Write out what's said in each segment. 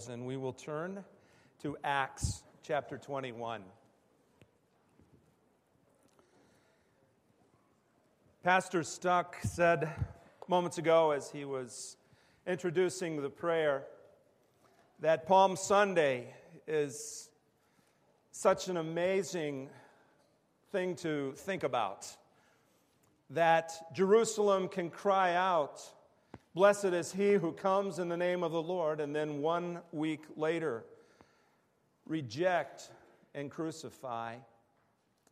Bibles and we will turn to Acts chapter 21. Pastor Stuck said moments ago as he was introducing the prayer that Palm Sunday is such an amazing thing to think about. That Jerusalem can cry out, Blessed is he who comes in the name of the Lord, and then one week later reject and crucify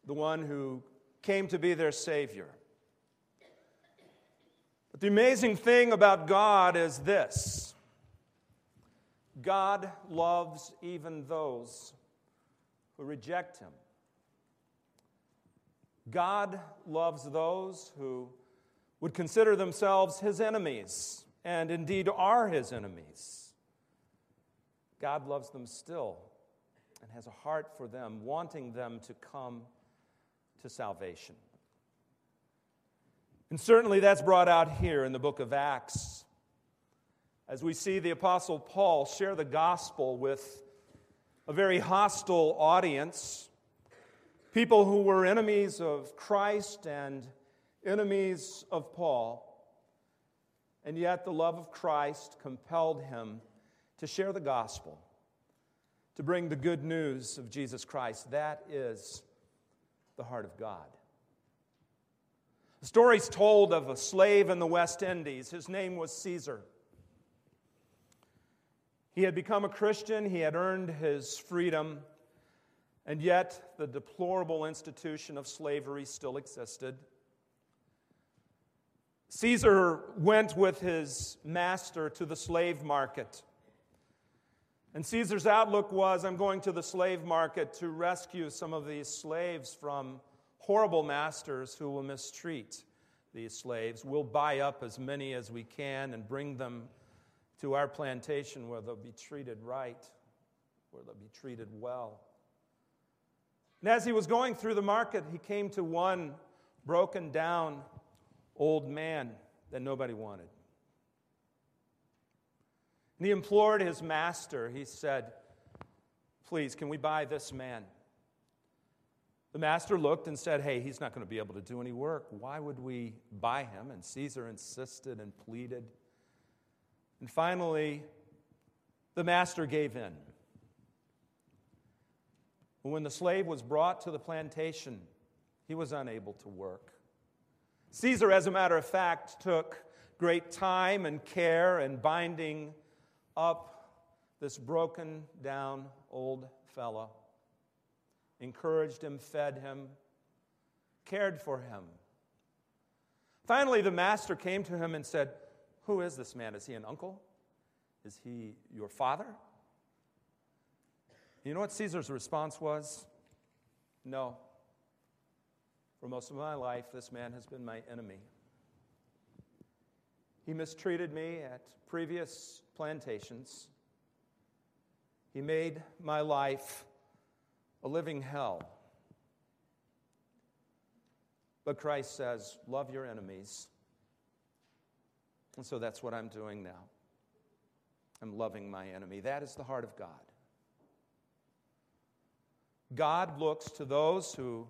the one who came to be their Savior. But the amazing thing about God is this God loves even those who reject Him. God loves those who would consider themselves his enemies, and indeed are his enemies. God loves them still and has a heart for them, wanting them to come to salvation. And certainly that's brought out here in the book of Acts as we see the Apostle Paul share the gospel with a very hostile audience, people who were enemies of Christ and enemies of Paul, and yet the love of Christ compelled him to share the gospel, to bring the good news of Jesus Christ. That is the heart of God. The story's told of a slave in the West Indies. His name was Caesar. He had become a Christian, he had earned his freedom, and yet the deplorable institution of slavery still existed. Caesar went with his master to the slave market. And Caesar's outlook was I'm going to the slave market to rescue some of these slaves from horrible masters who will mistreat these slaves. We'll buy up as many as we can and bring them to our plantation where they'll be treated right, where they'll be treated well. And as he was going through the market, he came to one broken down old man that nobody wanted. And he implored his master, he said, Please, can we buy this man? The master looked and said, Hey, he's not going to be able to do any work. Why would we buy him? And Caesar insisted and pleaded. And finally, the master gave in. When the slave was brought to the plantation, he was unable to work. Caesar, as a matter of fact, took great time and care in binding up this broken down old fellow, encouraged him, fed him, cared for him. Finally, the master came to him and said, Who is this man? Is he an uncle? Is he your father? You know what Caesar's response was? No. For most of my life, this man has been my enemy. He mistreated me at previous plantations. He made my life a living hell. But Christ says, Love your enemies. And so that's what I'm doing now. I'm loving my enemy. That is the heart of God. God looks to those who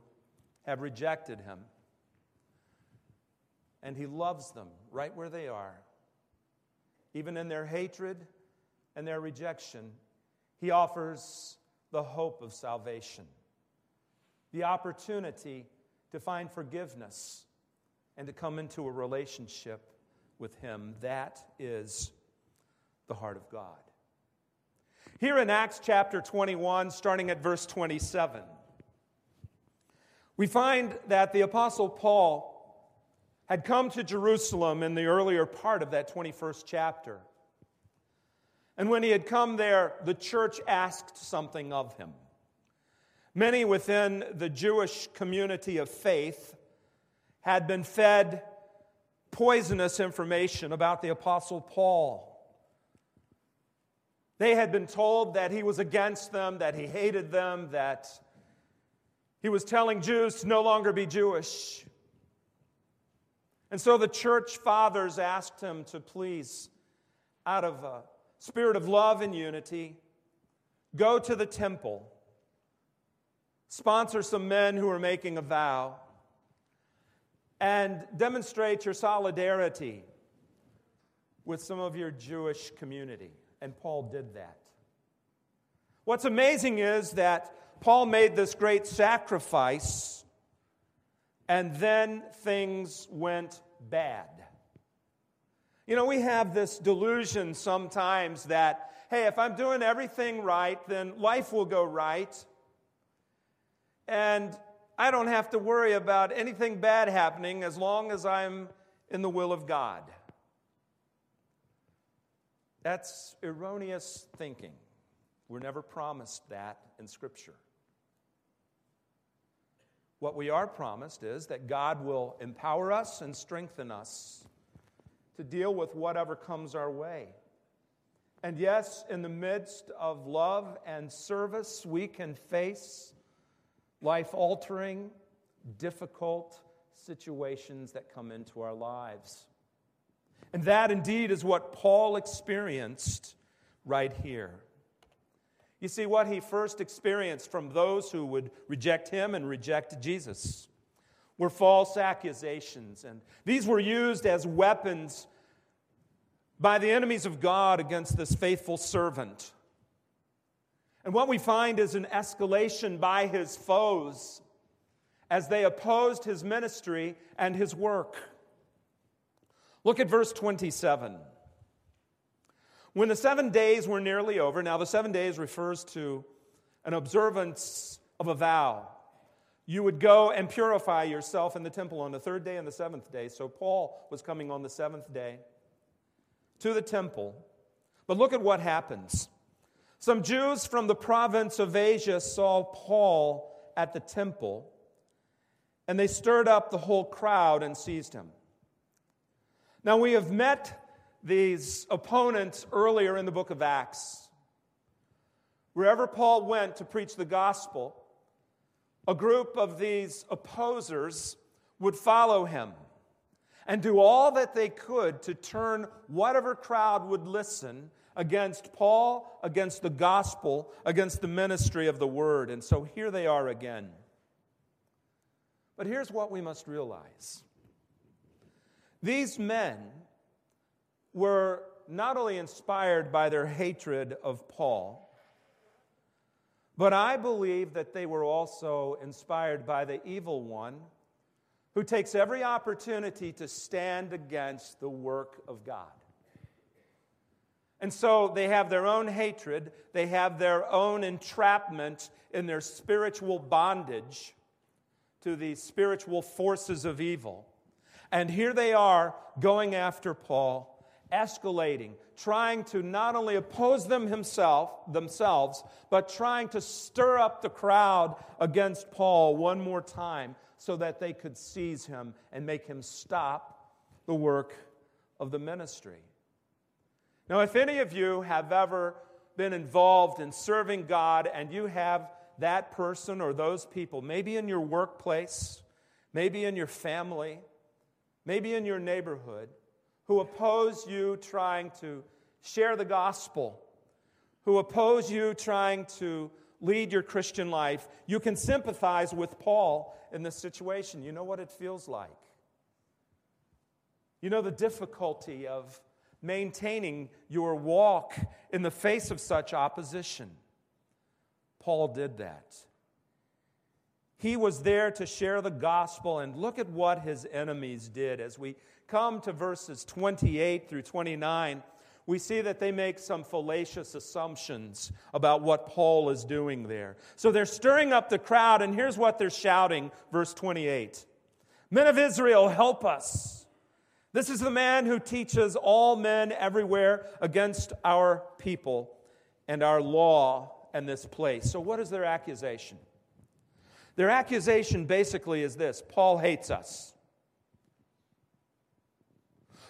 have rejected him. And he loves them right where they are. Even in their hatred and their rejection, he offers the hope of salvation, the opportunity to find forgiveness and to come into a relationship with him. That is the heart of God. Here in Acts chapter 21, starting at verse 27, we find that the Apostle Paul had come to Jerusalem in the earlier part of that 21st chapter. And when he had come there, the church asked something of him. Many within the Jewish community of faith had been fed poisonous information about the Apostle Paul. They had been told that he was against them, that he hated them, that he was telling Jews to no longer be Jewish. And so the church fathers asked him to please, out of a spirit of love and unity, go to the temple, sponsor some men who are making a vow, and demonstrate your solidarity with some of your Jewish community. And Paul did that. What's amazing is that Paul made this great sacrifice, and then things went bad. You know, we have this delusion sometimes that, hey, if I'm doing everything right, then life will go right. And I don't have to worry about anything bad happening as long as I'm in the will of God. That's erroneous thinking. We're never promised that in Scripture. What we are promised is that God will empower us and strengthen us to deal with whatever comes our way. And yes, in the midst of love and service, we can face life altering, difficult situations that come into our lives. And that indeed is what Paul experienced right here. You see, what he first experienced from those who would reject him and reject Jesus were false accusations. And these were used as weapons by the enemies of God against this faithful servant. And what we find is an escalation by his foes as they opposed his ministry and his work. Look at verse 27. When the seven days were nearly over, now the seven days refers to an observance of a vow. You would go and purify yourself in the temple on the third day and the seventh day. So Paul was coming on the seventh day to the temple. But look at what happens. Some Jews from the province of Asia saw Paul at the temple, and they stirred up the whole crowd and seized him. Now, we have met these opponents earlier in the book of Acts. Wherever Paul went to preach the gospel, a group of these opposers would follow him and do all that they could to turn whatever crowd would listen against Paul, against the gospel, against the ministry of the word. And so here they are again. But here's what we must realize these men were not only inspired by their hatred of Paul, but I believe that they were also inspired by the evil one who takes every opportunity to stand against the work of God. And so they have their own hatred, they have their own entrapment in their spiritual bondage to the spiritual forces of evil. And here they are going after Paul, escalating, trying to not only oppose them himself, themselves, but trying to stir up the crowd against Paul one more time so that they could seize him and make him stop the work of the ministry. Now, if any of you have ever been involved in serving God and you have that person or those people, maybe in your workplace, maybe in your family, maybe in your neighborhood, who oppose you trying to share the gospel, who oppose you trying to lead your Christian life, you can sympathize with Paul in this situation. You know what it feels like. You know the difficulty of maintaining your walk in the face of such opposition. Paul did that. He was there to share the gospel, and look at what his enemies did. As we come to verses 28 through 29, we see that they make some fallacious assumptions about what Paul is doing there. So they're stirring up the crowd, and here's what they're shouting, verse 28 Men of Israel, help us. This is the man who teaches all men everywhere against our people and our law and this place. So, what is their accusation? Their accusation basically is this Paul hates us.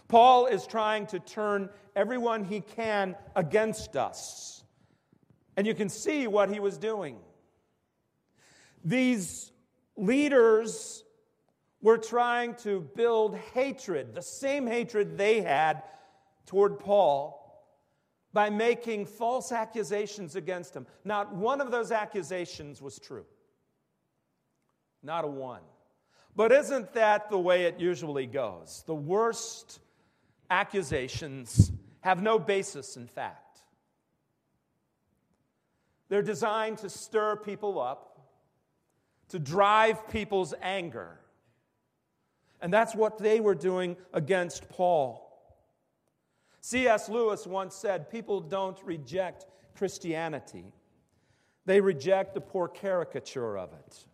Paul is trying to turn everyone he can against us. And you can see what he was doing. These leaders were trying to build hatred, the same hatred they had toward Paul, by making false accusations against him. Not one of those accusations was true. Not a one. But isn't that the way it usually goes? The worst accusations have no basis in fact. They're designed to stir people up, to drive people's anger. And that's what they were doing against Paul. C.S. Lewis once said people don't reject Christianity, they reject the poor caricature of it.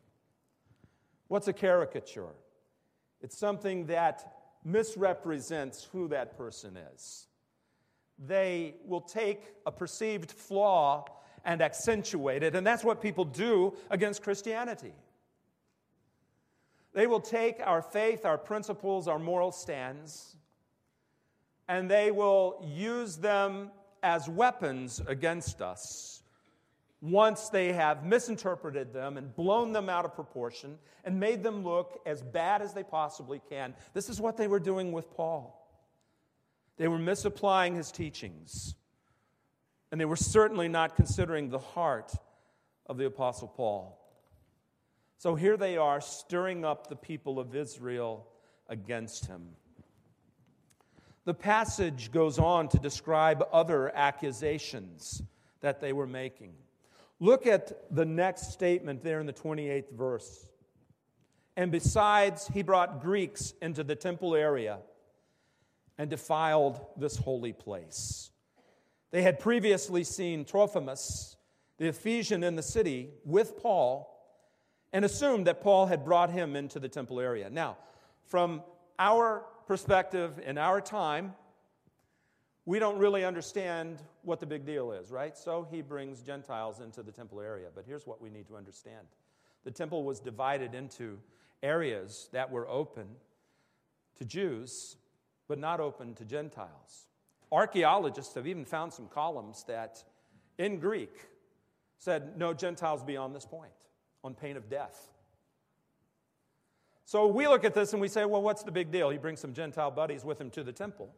What's a caricature? It's something that misrepresents who that person is. They will take a perceived flaw and accentuate it, and that's what people do against Christianity. They will take our faith, our principles, our moral stands, and they will use them as weapons against us once they have misinterpreted them and blown them out of proportion and made them look as bad as they possibly can. This is what they were doing with Paul. They were misapplying his teachings, and they were certainly not considering the heart of the Apostle Paul. So here they are stirring up the people of Israel against him. The passage goes on to describe other accusations that they were making. Look at the next statement there in the 28th verse. And besides, he brought Greeks into the temple area and defiled this holy place. They had previously seen Trophimus, the Ephesian in the city, with Paul, and assumed that Paul had brought him into the temple area. Now, from our perspective in our time, we don't really understand what the big deal is, right? So he brings Gentiles into the temple area. But here's what we need to understand the temple was divided into areas that were open to Jews, but not open to Gentiles. Archaeologists have even found some columns that, in Greek, said no Gentiles beyond this point, on pain of death. So we look at this and we say, well, what's the big deal? He brings some Gentile buddies with him to the temple.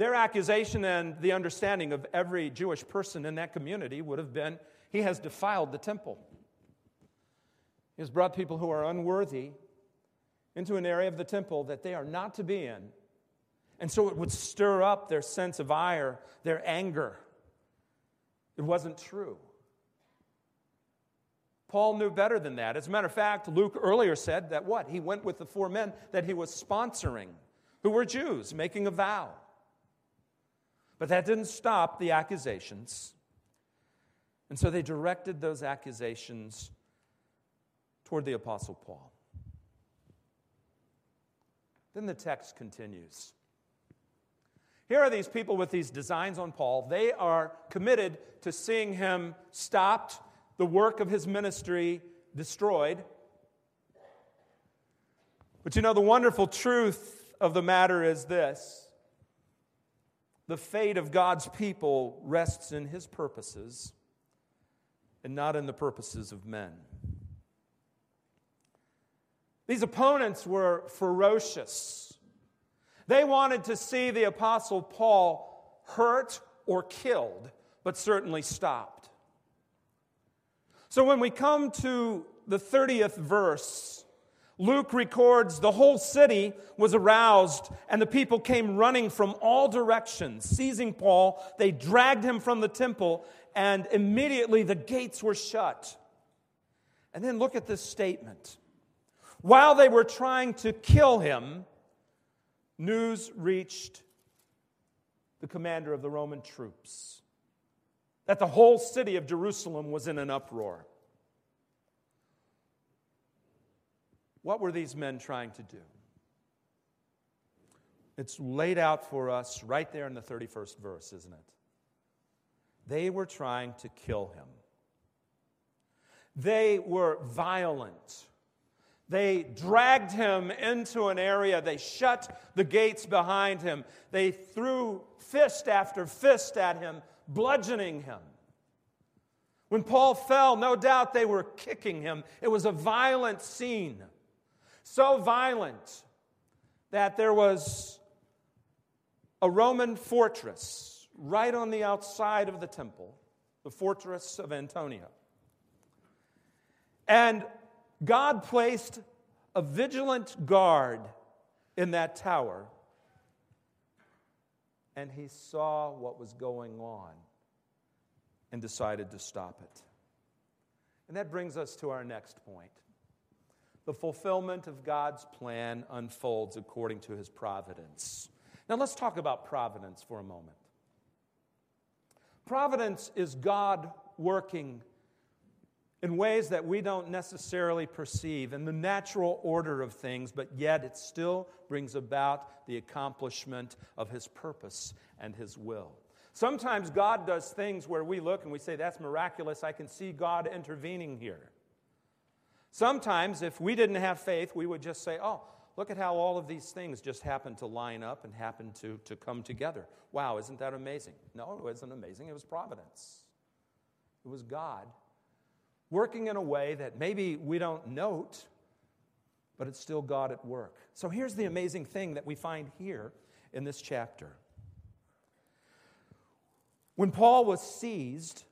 Their accusation and the understanding of every Jewish person in that community would have been he has defiled the temple. He has brought people who are unworthy into an area of the temple that they are not to be in. And so it would stir up their sense of ire, their anger. It wasn't true. Paul knew better than that. As a matter of fact, Luke earlier said that what? He went with the four men that he was sponsoring, who were Jews, making a vow. But that didn't stop the accusations. And so they directed those accusations toward the Apostle Paul. Then the text continues. Here are these people with these designs on Paul. They are committed to seeing him stopped the work of his ministry destroyed. But you know, the wonderful truth of the matter is this the fate of God's people rests in his purposes and not in the purposes of men. These opponents were ferocious. They wanted to see the Apostle Paul hurt or killed, but certainly stopped. So when we come to the 30th verse, Luke records the whole city was aroused, and the people came running from all directions. Seizing Paul, they dragged him from the temple, and immediately the gates were shut. And then look at this statement. While they were trying to kill him, news reached the commander of the Roman troops that the whole city of Jerusalem was in an uproar. What were these men trying to do? It's laid out for us right there in the 31st verse, isn't it? They were trying to kill him. They were violent. They dragged him into an area. They shut the gates behind him. They threw fist after fist at him bludgeoning him. When Paul fell, no doubt they were kicking him. It was a violent scene. So violent that there was a Roman fortress right on the outside of the temple, the fortress of Antonia. And God placed a vigilant guard in that tower, and he saw what was going on and decided to stop it. And that brings us to our next point. The fulfillment of God's plan unfolds according to his providence. Now, let's talk about providence for a moment. Providence is God working in ways that we don't necessarily perceive in the natural order of things, but yet it still brings about the accomplishment of His purpose and His will. Sometimes God does things where we look and we say, That's miraculous. I can see God intervening here. Sometimes, if we didn't have faith, we would just say, Oh, look at how all of these things just happen to line up and happen to, to come together. Wow, isn't that amazing? No, it wasn't amazing. It was providence. It was God working in a way that maybe we don't note, but it's still God at work. So here's the amazing thing that we find here in this chapter. When Paul was seized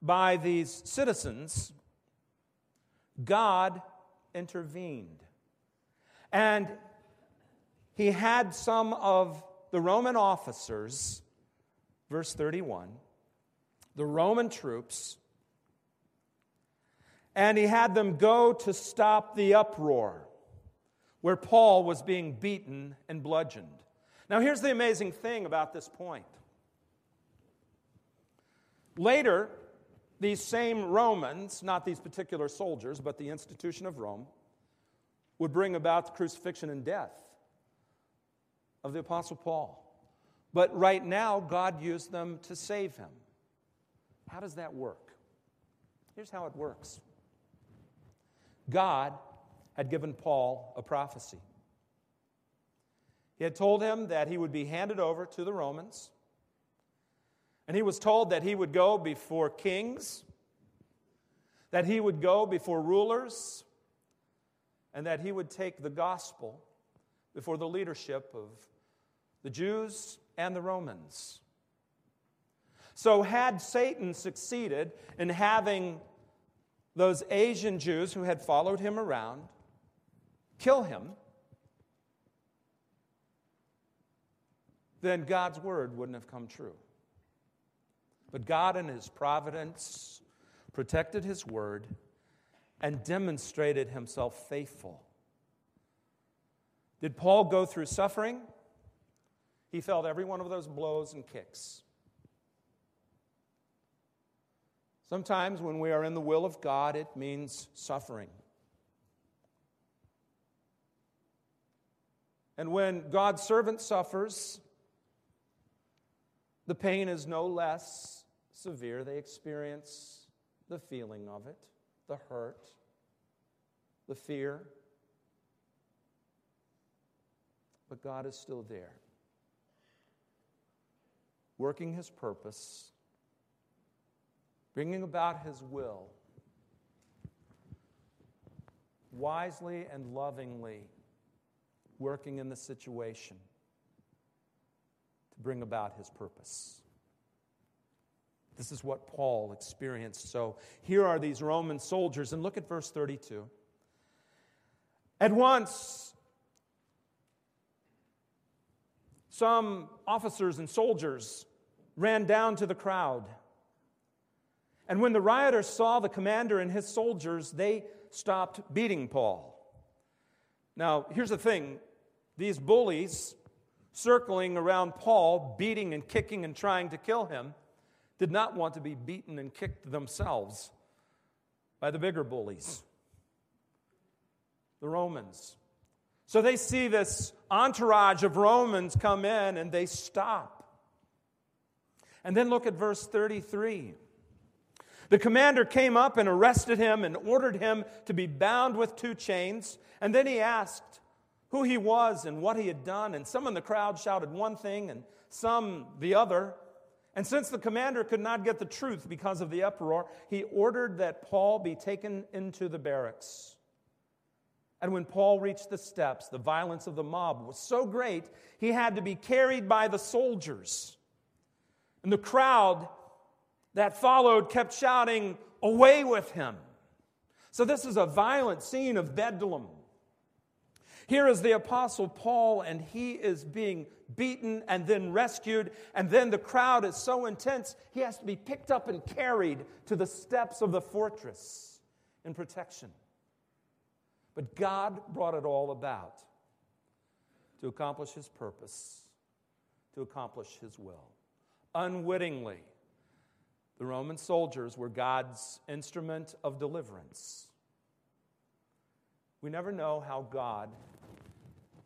by these citizens, God intervened. And he had some of the Roman officers, verse 31, the Roman troops, and he had them go to stop the uproar where Paul was being beaten and bludgeoned. Now, here's the amazing thing about this point. Later, these same Romans, not these particular soldiers, but the institution of Rome, would bring about the crucifixion and death of the Apostle Paul. But right now, God used them to save him. How does that work? Here's how it works God had given Paul a prophecy. He had told him that he would be handed over to the Romans, and he was told that he would go before kings, that he would go before rulers, and that he would take the gospel before the leadership of the Jews and the Romans. So, had Satan succeeded in having those Asian Jews who had followed him around kill him, then God's word wouldn't have come true. But God, in His providence, protected His word and demonstrated Himself faithful. Did Paul go through suffering? He felt every one of those blows and kicks. Sometimes when we are in the will of God, it means suffering. And when God's servant suffers, the pain is no less severe. They experience the feeling of it, the hurt, the fear. But God is still there, working his purpose bringing about His will, wisely and lovingly working in the situation to bring about His purpose. This is what Paul experienced. So here are these Roman soldiers, and look at verse 32. At once, some officers and soldiers ran down to the crowd and when the rioters saw the commander and his soldiers, they stopped beating Paul. Now, here's the thing these bullies circling around Paul, beating and kicking and trying to kill him, did not want to be beaten and kicked themselves by the bigger bullies, the Romans. So they see this entourage of Romans come in and they stop. And then look at verse 33. The commander came up and arrested him and ordered him to be bound with two chains. And then he asked who he was and what he had done. And some in the crowd shouted one thing and some the other. And since the commander could not get the truth because of the uproar, he ordered that Paul be taken into the barracks. And when Paul reached the steps, the violence of the mob was so great, he had to be carried by the soldiers. And the crowd that followed kept shouting, Away with him! So, this is a violent scene of bedlam. Here is the Apostle Paul, and he is being beaten and then rescued. And then the crowd is so intense, he has to be picked up and carried to the steps of the fortress in protection. But God brought it all about to accomplish his purpose, to accomplish his will. Unwittingly, the Roman soldiers were God's instrument of deliverance. We never know how God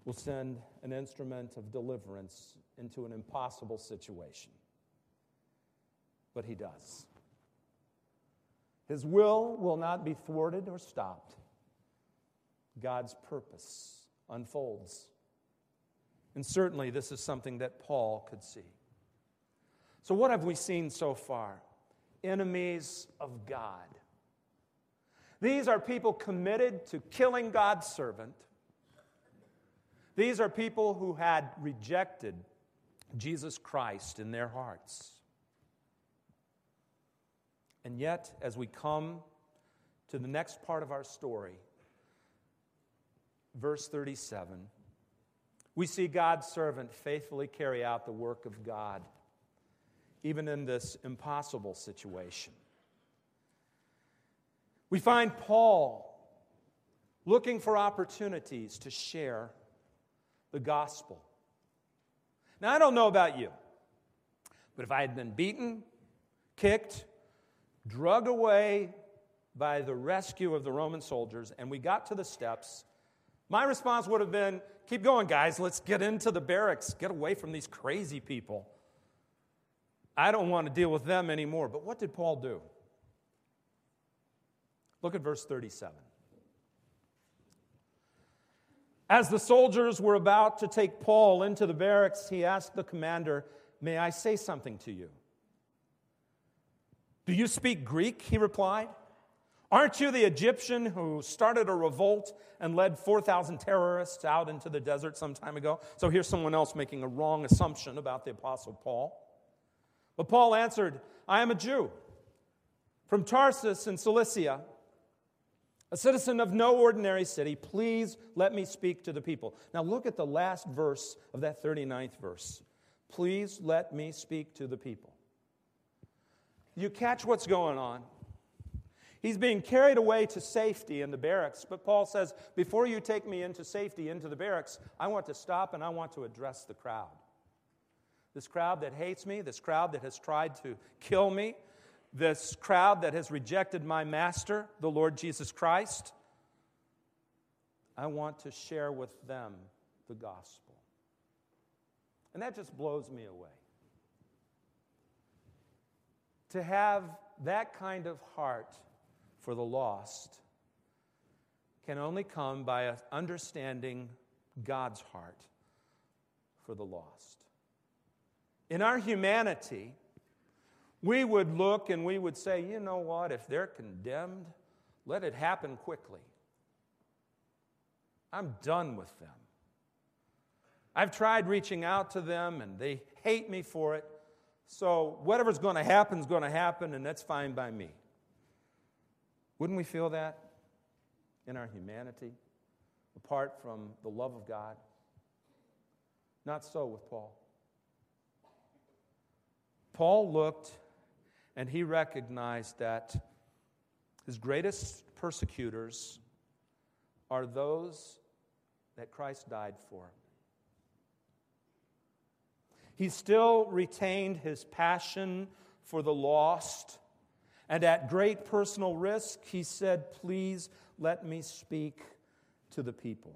will send an instrument of deliverance into an impossible situation. But he does. His will will not be thwarted or stopped. God's purpose unfolds. And certainly, this is something that Paul could see. So, what have we seen so far? Enemies of God. These are people committed to killing God's servant these are people who had rejected Jesus Christ in their hearts. And yet, as we come to the next part of our story, verse 37, we see God's servant faithfully carry out the work of God, even in this impossible situation. We find Paul looking for opportunities to share the gospel. Now, I don't know about you, but if I had been beaten, kicked, drugged away by the rescue of the Roman soldiers, and we got to the steps, my response would have been keep going, guys, let's get into the barracks, get away from these crazy people. I don't want to deal with them anymore. But what did Paul do? Look at verse 37. As the soldiers were about to take Paul into the barracks, he asked the commander, May I say something to you? Do you speak Greek? He replied. Aren't you the Egyptian who started a revolt and led 4,000 terrorists out into the desert some time ago? So here's someone else making a wrong assumption about the Apostle Paul. But Paul answered, I am a Jew from Tarsus in Cilicia a citizen of no ordinary city, please let me speak to the people. Now look at the last verse of that 39th verse. Please let me speak to the people. You catch what's going on. He's being carried away to safety in the barracks, but Paul says, Before you take me into safety, into the barracks, I want to stop and I want to address the crowd. This crowd that hates me, this crowd that has tried to kill me, this crowd that has rejected my master, the Lord Jesus Christ, I want to share with them the gospel. And that just blows me away. To have that kind of heart for the lost can only come by understanding God's heart for the lost. In our humanity, we would look and we would say, you know what, if they're condemned, let it happen quickly. I'm done with them. I've tried reaching out to them and they hate me for it. So whatever's going to happen is going to happen, and that's fine by me. Wouldn't we feel that in our humanity, apart from the love of God? Not so with Paul. Paul looked and he recognized that his greatest persecutors are those that Christ died for. He still retained his passion for the lost, and at great personal risk, he said, Please let me speak to the people.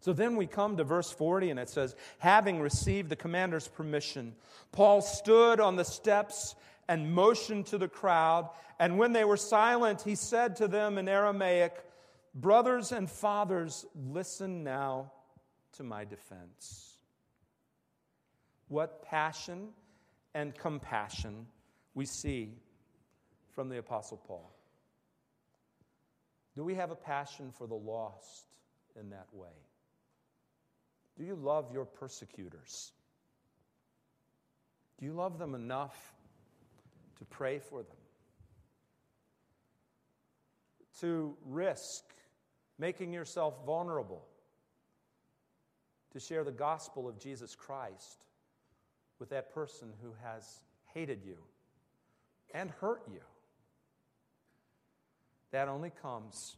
So then we come to verse 40, and it says, Having received the commander's permission, Paul stood on the steps and motioned to the crowd. And when they were silent, he said to them in Aramaic, Brothers and fathers, listen now to my defense. What passion and compassion we see from the Apostle Paul. Do we have a passion for the lost in that way? Do you love your persecutors? Do you love them enough to pray for them? To risk making yourself vulnerable to share the gospel of Jesus Christ with that person who has hated you and hurt you. That only comes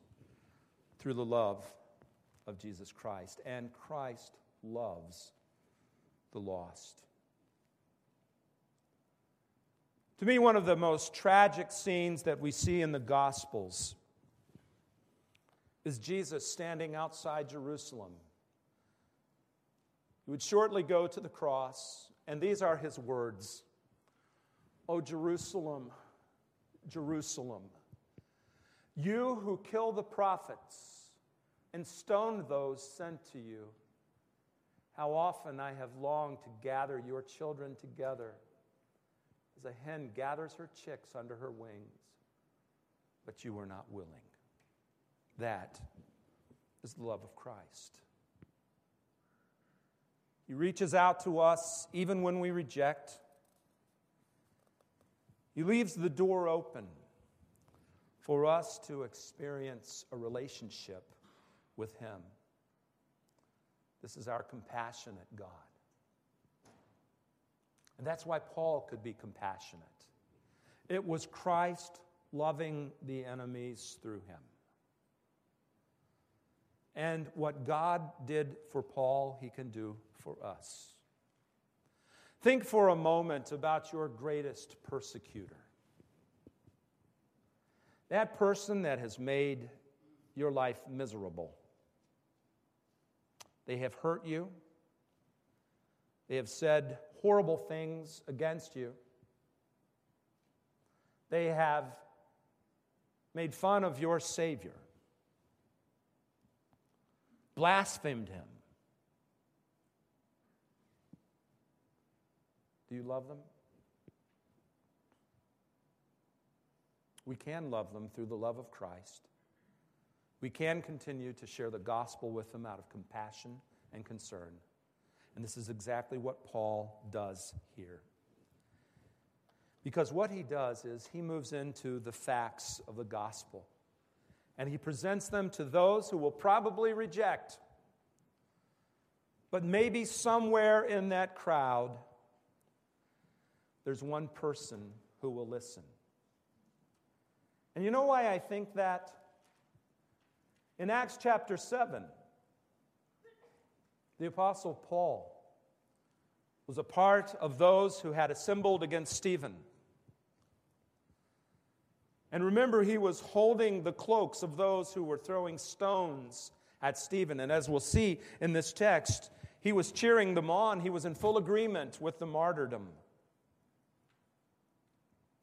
through the love of Jesus Christ, and Christ loves the lost. To me, one of the most tragic scenes that we see in the Gospels is Jesus standing outside Jerusalem. He would shortly go to the cross, and these are his words O Jerusalem, Jerusalem, you who kill the prophets and stone those sent to you, how often I have longed to gather your children together as a hen gathers her chicks under her wings, but you were not willing. That is the love of Christ. He reaches out to us even when we reject. He leaves the door open for us to experience a relationship with Him. This is our compassionate God. And that's why Paul could be compassionate. It was Christ loving the enemies through him. And what God did for Paul, he can do for us. Think for a moment about your greatest persecutor. That person that has made your life miserable. They have hurt you. They have said horrible things against you. They have made fun of your Savior, blasphemed him. Do you love them? We can love them through the love of Christ. We can continue to share the gospel with them out of compassion and concern. And this is exactly what Paul does here. Because what he does is he moves into the facts of the gospel and he presents them to those who will probably reject. But maybe somewhere in that crowd, there's one person who will listen. And you know why I think that? In Acts chapter 7, the Apostle Paul was a part of those who had assembled against Stephen. And remember, he was holding the cloaks of those who were throwing stones at Stephen. And as we'll see in this text, he was cheering them on. He was in full agreement with the martyrdom.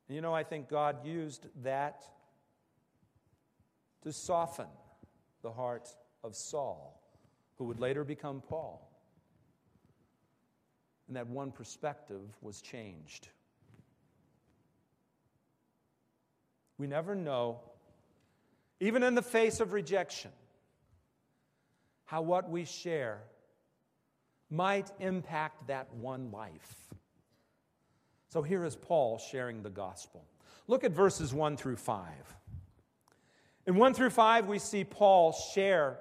You know, I think God used that to soften the heart of Saul who would later become Paul. And that one perspective was changed. We never know, even in the face of rejection, how what we share might impact that one life. So here is Paul sharing the gospel. Look at verses 1 through 5. In 1 through 5, we see Paul share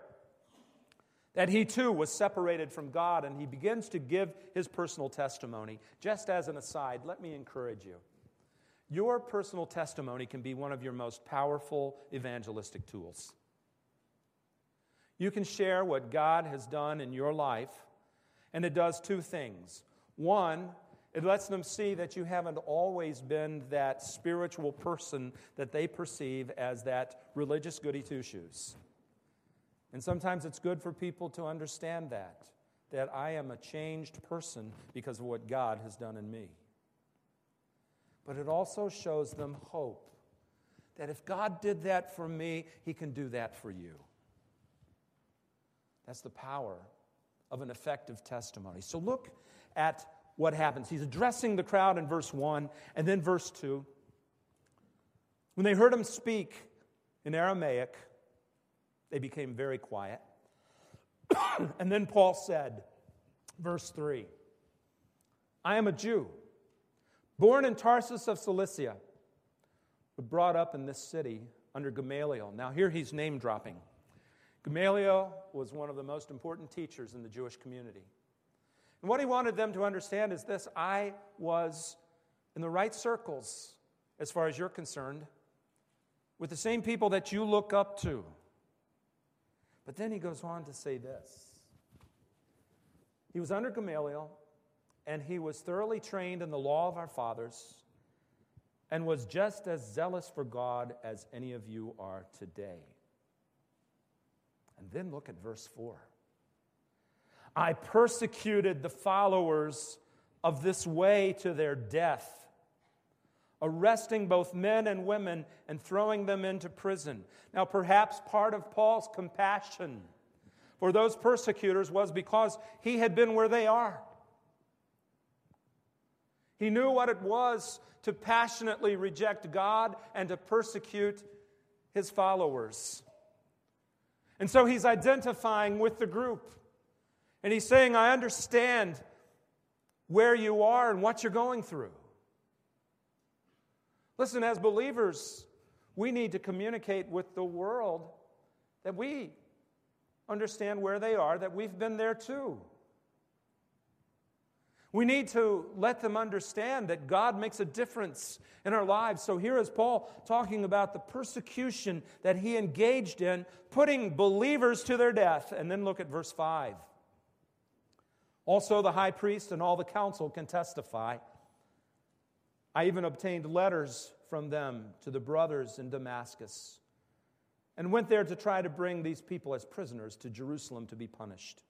that he too was separated from God, and he begins to give his personal testimony. Just as an aside, let me encourage you. Your personal testimony can be one of your most powerful evangelistic tools. You can share what God has done in your life, and it does two things. One, it lets them see that you haven't always been that spiritual person that they perceive as that religious goody two shoes. And sometimes it's good for people to understand that, that I am a changed person because of what God has done in me. But it also shows them hope that if God did that for me, He can do that for you. That's the power of an effective testimony. So look at what happens. He's addressing the crowd in verse 1 and then verse 2. When they heard him speak in Aramaic, They became very quiet. and then Paul said, verse 3 I am a Jew, born in Tarsus of Cilicia, but brought up in this city under Gamaliel. Now, here he's name dropping. Gamaliel was one of the most important teachers in the Jewish community. And what he wanted them to understand is this I was in the right circles, as far as you're concerned, with the same people that you look up to. But then he goes on to say this He was under Gamaliel, and he was thoroughly trained in the law of our fathers, and was just as zealous for God as any of you are today. And then look at verse 4. I persecuted the followers of this way to their death arresting both men and women and throwing them into prison. Now, perhaps part of Paul's compassion for those persecutors was because he had been where they are. He knew what it was to passionately reject God and to persecute his followers. And so he's identifying with the group. And he's saying, I understand where you are and what you're going through. Listen, as believers, we need to communicate with the world that we understand where they are, that we've been there too. We need to let them understand that God makes a difference in our lives. So here is Paul talking about the persecution that he engaged in, putting believers to their death. And then look at verse 5. Also, the high priest and all the council can testify I even obtained letters from them to the brothers in Damascus and went there to try to bring these people as prisoners to Jerusalem to be punished.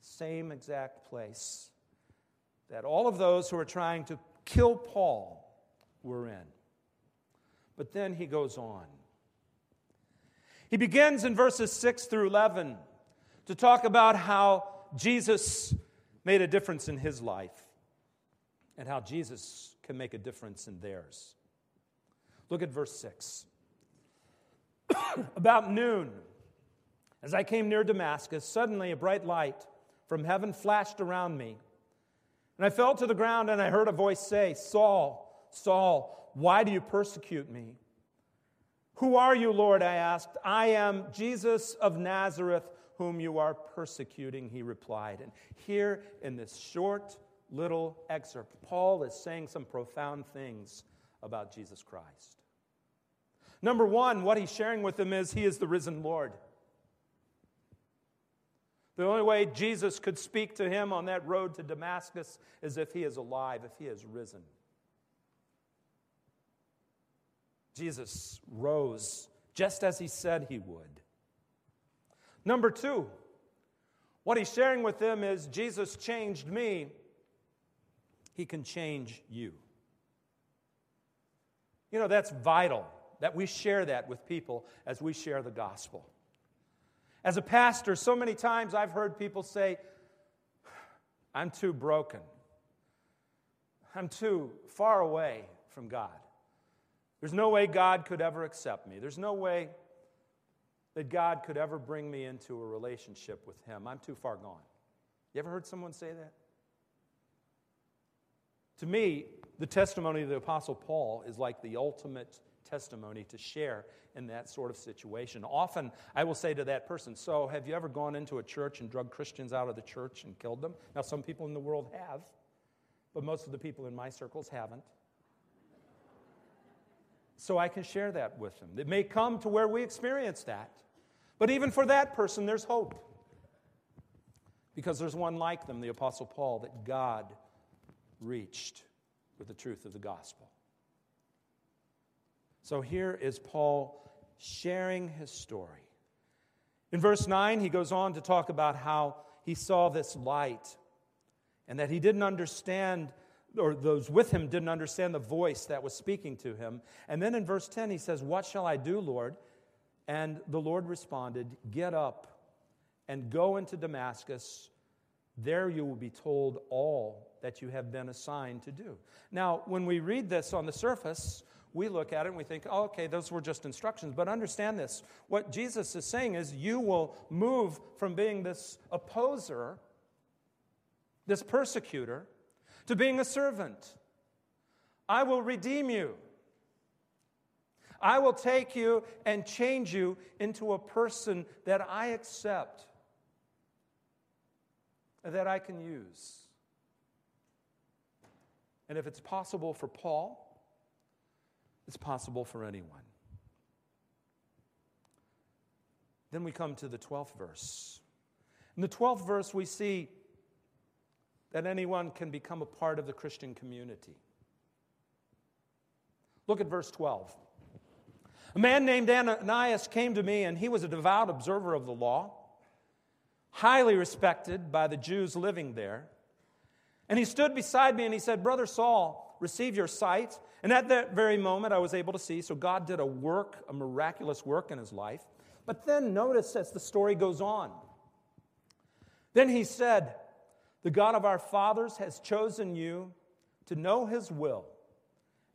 Same exact place that all of those who are trying to kill Paul were in. But then he goes on. He begins in verses 6 through 11 to talk about how Jesus made a difference in his life and how Jesus can make a difference in theirs. Look at verse 6. About noon, as I came near Damascus, suddenly a bright light from heaven flashed around me. And I fell to the ground and I heard a voice say, Saul, Saul, why do you persecute me? Who are you, Lord? I asked. I am Jesus of Nazareth, whom you are persecuting, he replied. And here in this short little excerpt, Paul is saying some profound things about Jesus Christ. Number one, what he's sharing with them is he is the risen Lord. The only way Jesus could speak to him on that road to Damascus is if he is alive, if he is risen. Jesus rose just as he said he would. Number two, what he's sharing with them is Jesus changed me he can change you. You know, that's vital that we share that with people as we share the gospel. As a pastor, so many times I've heard people say, I'm too broken. I'm too far away from God. There's no way God could ever accept me. There's no way that God could ever bring me into a relationship with Him. I'm too far gone. You ever heard someone say that? To me, the testimony of the Apostle Paul is like the ultimate testimony to share in that sort of situation. Often I will say to that person, So, have you ever gone into a church and drug Christians out of the church and killed them? Now, some people in the world have, but most of the people in my circles haven't. So I can share that with them. It may come to where we experience that. But even for that person, there's hope. Because there's one like them, the Apostle Paul, that God reached with the truth of the gospel. So here is Paul sharing his story. In verse 9, he goes on to talk about how he saw this light and that he didn't understand, or those with him didn't understand the voice that was speaking to him. And then in verse 10, he says, What shall I do, Lord? And the Lord responded, Get up and go into Damascus. There you will be told all that you have been assigned to do. Now, when we read this on the surface, we look at it and we think, oh, okay, those were just instructions. But understand this what Jesus is saying is you will move from being this opposer, this persecutor, to being a servant. I will redeem you. I will take you and change you into a person that I accept, and that I can use. And if it's possible for Paul, it's possible for anyone. Then we come to the 12th verse. In the 12th verse, we see that anyone can become a part of the Christian community. Look at verse 12. A man named Ananias came to me, and he was a devout observer of the law, highly respected by the Jews living there. And he stood beside me and he said, Brother Saul, receive your sight. And at that very moment, I was able to see. So God did a work, a miraculous work in his life. But then notice as the story goes on. Then he said, The God of our fathers has chosen you to know his will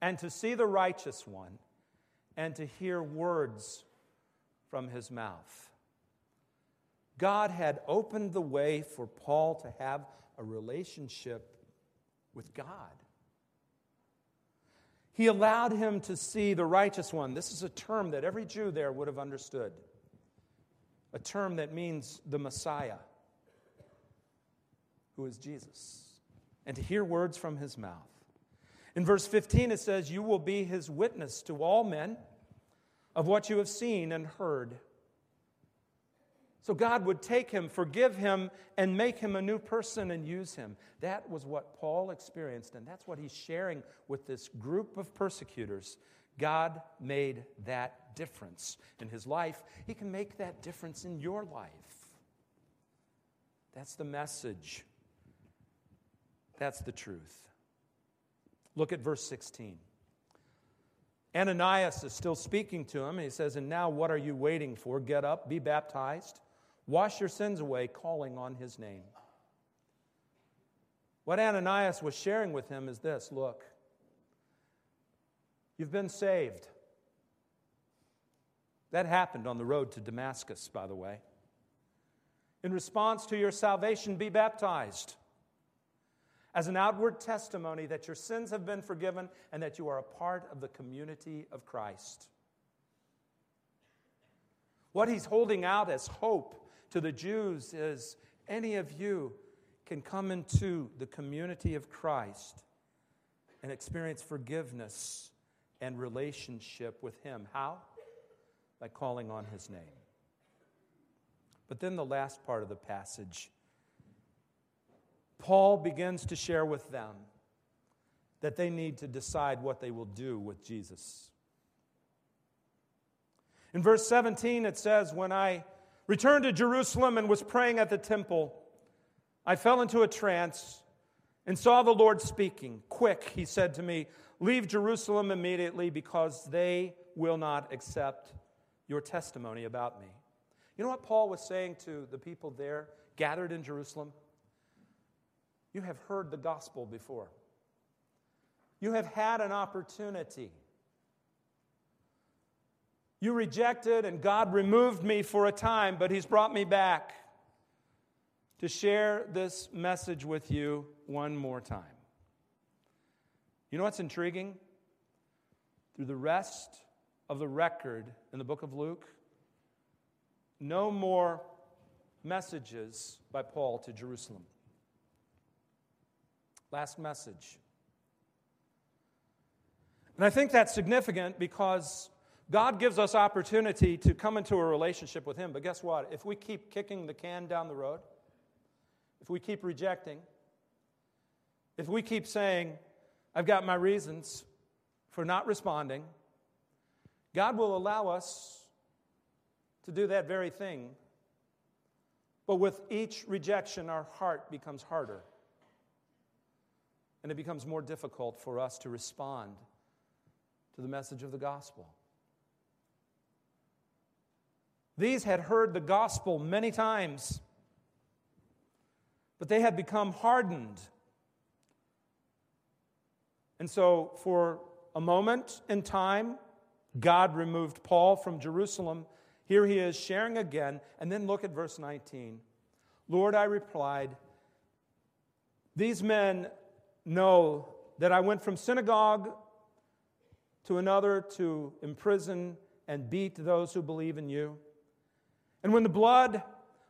and to see the righteous one and to hear words from his mouth. God had opened the way for Paul to have a relationship with God. He allowed him to see the righteous one. This is a term that every Jew there would have understood, a term that means the Messiah, who is Jesus, and to hear words from his mouth. In verse 15, it says, You will be his witness to all men of what you have seen and heard. So God would take him, forgive him, and make him a new person and use him. That was what Paul experienced, and that's what he's sharing with this group of persecutors. God made that difference in his life. He can make that difference in your life. That's the message. That's the truth. Look at verse 16. Ananias is still speaking to him. He says, And now what are you waiting for? Get up, be baptized, wash your sins away, calling on his name. What Ananias was sharing with him is this look, you've been saved. That happened on the road to Damascus, by the way. In response to your salvation, be baptized as an outward testimony that your sins have been forgiven and that you are a part of the community of Christ. What he's holding out as hope to the Jews is any of you can come into the community of Christ and experience forgiveness and relationship with him. How? By calling on his name. But then the last part of the passage Paul begins to share with them that they need to decide what they will do with Jesus. In verse 17, it says, When I returned to Jerusalem and was praying at the temple, I fell into a trance and saw the Lord speaking. Quick, he said to me, Leave Jerusalem immediately because they will not accept your testimony about me. You know what Paul was saying to the people there gathered in Jerusalem? You have heard the gospel before. You have had an opportunity. You rejected, and God removed me for a time, but He's brought me back to share this message with you one more time. You know what's intriguing? Through the rest of the record in the book of Luke, no more messages by Paul to Jerusalem. Last message. And I think that's significant because God gives us opportunity to come into a relationship with Him. But guess what? If we keep kicking the can down the road, if we keep rejecting, if we keep saying, I've got my reasons for not responding, God will allow us to do that very thing. But with each rejection, our heart becomes harder and it becomes more difficult for us to respond to the message of the gospel. These had heard the gospel many times, but they had become hardened. And so, for a moment in time, God removed Paul from Jerusalem. Here he is sharing again. And then look at verse 19. Lord, I replied, These men know that I went from synagogue to another to imprison and beat those who believe in you. And when the blood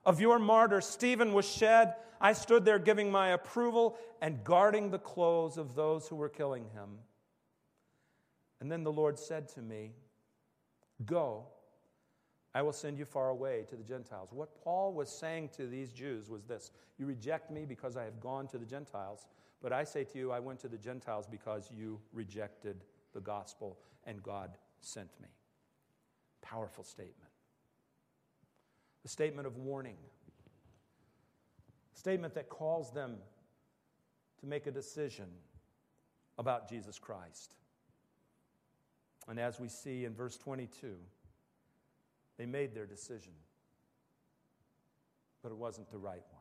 of your martyr Stephen was shed, I stood there giving my approval and guarding the clothes of those who were killing him. And then the Lord said to me, Go, I will send you far away to the Gentiles. What Paul was saying to these Jews was this You reject me because I have gone to the Gentiles, but I say to you, I went to the Gentiles because you rejected the gospel and God sent me. Powerful statement. A statement of warning, a statement that calls them to make a decision about Jesus Christ. And as we see in verse 22, they made their decision, but it wasn't the right one.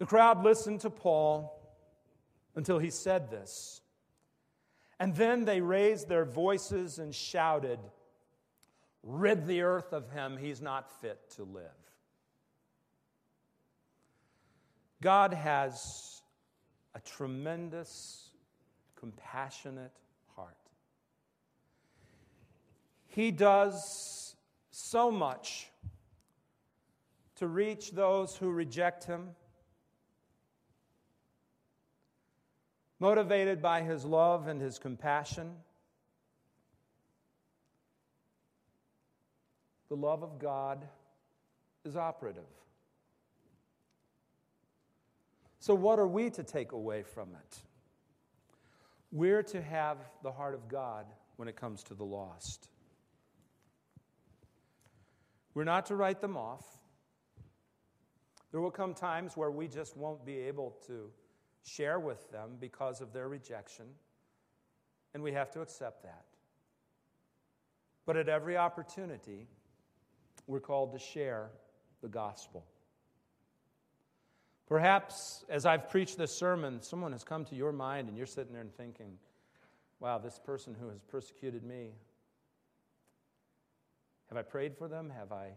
The crowd listened to Paul until he said this. And then they raised their voices and shouted, Rid the earth of him, he's not fit to live. God has a tremendous, compassionate heart. He does so much to reach those who reject him, motivated by his love and his compassion. The love of God is operative. So, what are we to take away from it? We're to have the heart of God when it comes to the lost. We're not to write them off. There will come times where we just won't be able to share with them because of their rejection, and we have to accept that. But at every opportunity, we're called to share the gospel. Perhaps as I've preached this sermon, someone has come to your mind and you're sitting there and thinking, wow, this person who has persecuted me, have I prayed for them? Have I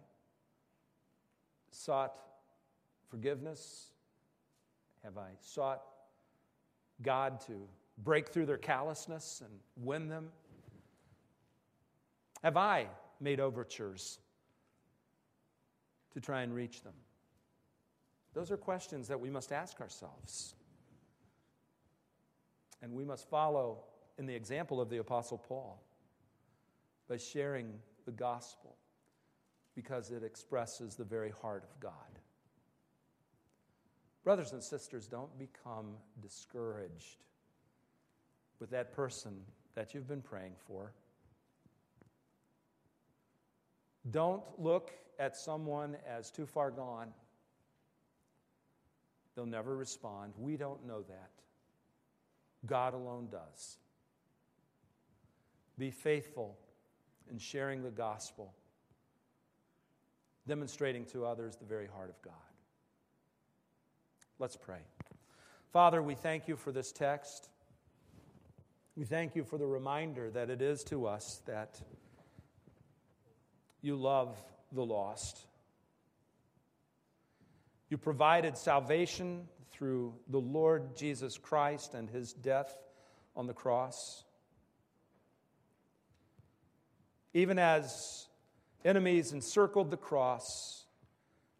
sought forgiveness? Have I sought God to break through their callousness and win them? Have I made overtures to try and reach them? Those are questions that we must ask ourselves. And we must follow in the example of the Apostle Paul by sharing the gospel because it expresses the very heart of God. Brothers and sisters, don't become discouraged with that person that you've been praying for. Don't look at someone as too far gone. They'll never respond. We don't know that. God alone does. Be faithful in sharing the gospel, demonstrating to others the very heart of God. Let's pray. Father, we thank you for this text. We thank you for the reminder that it is to us that you love the lost. You provided salvation through the Lord Jesus Christ and his death on the cross. Even as enemies encircled the cross,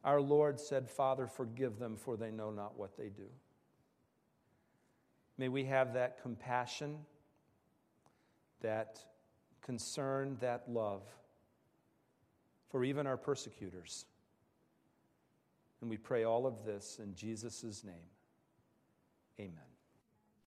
our Lord said, Father, forgive them, for they know not what they do. May we have that compassion, that concern, that love for even our persecutors. And we pray all of this in Jesus' name. Amen.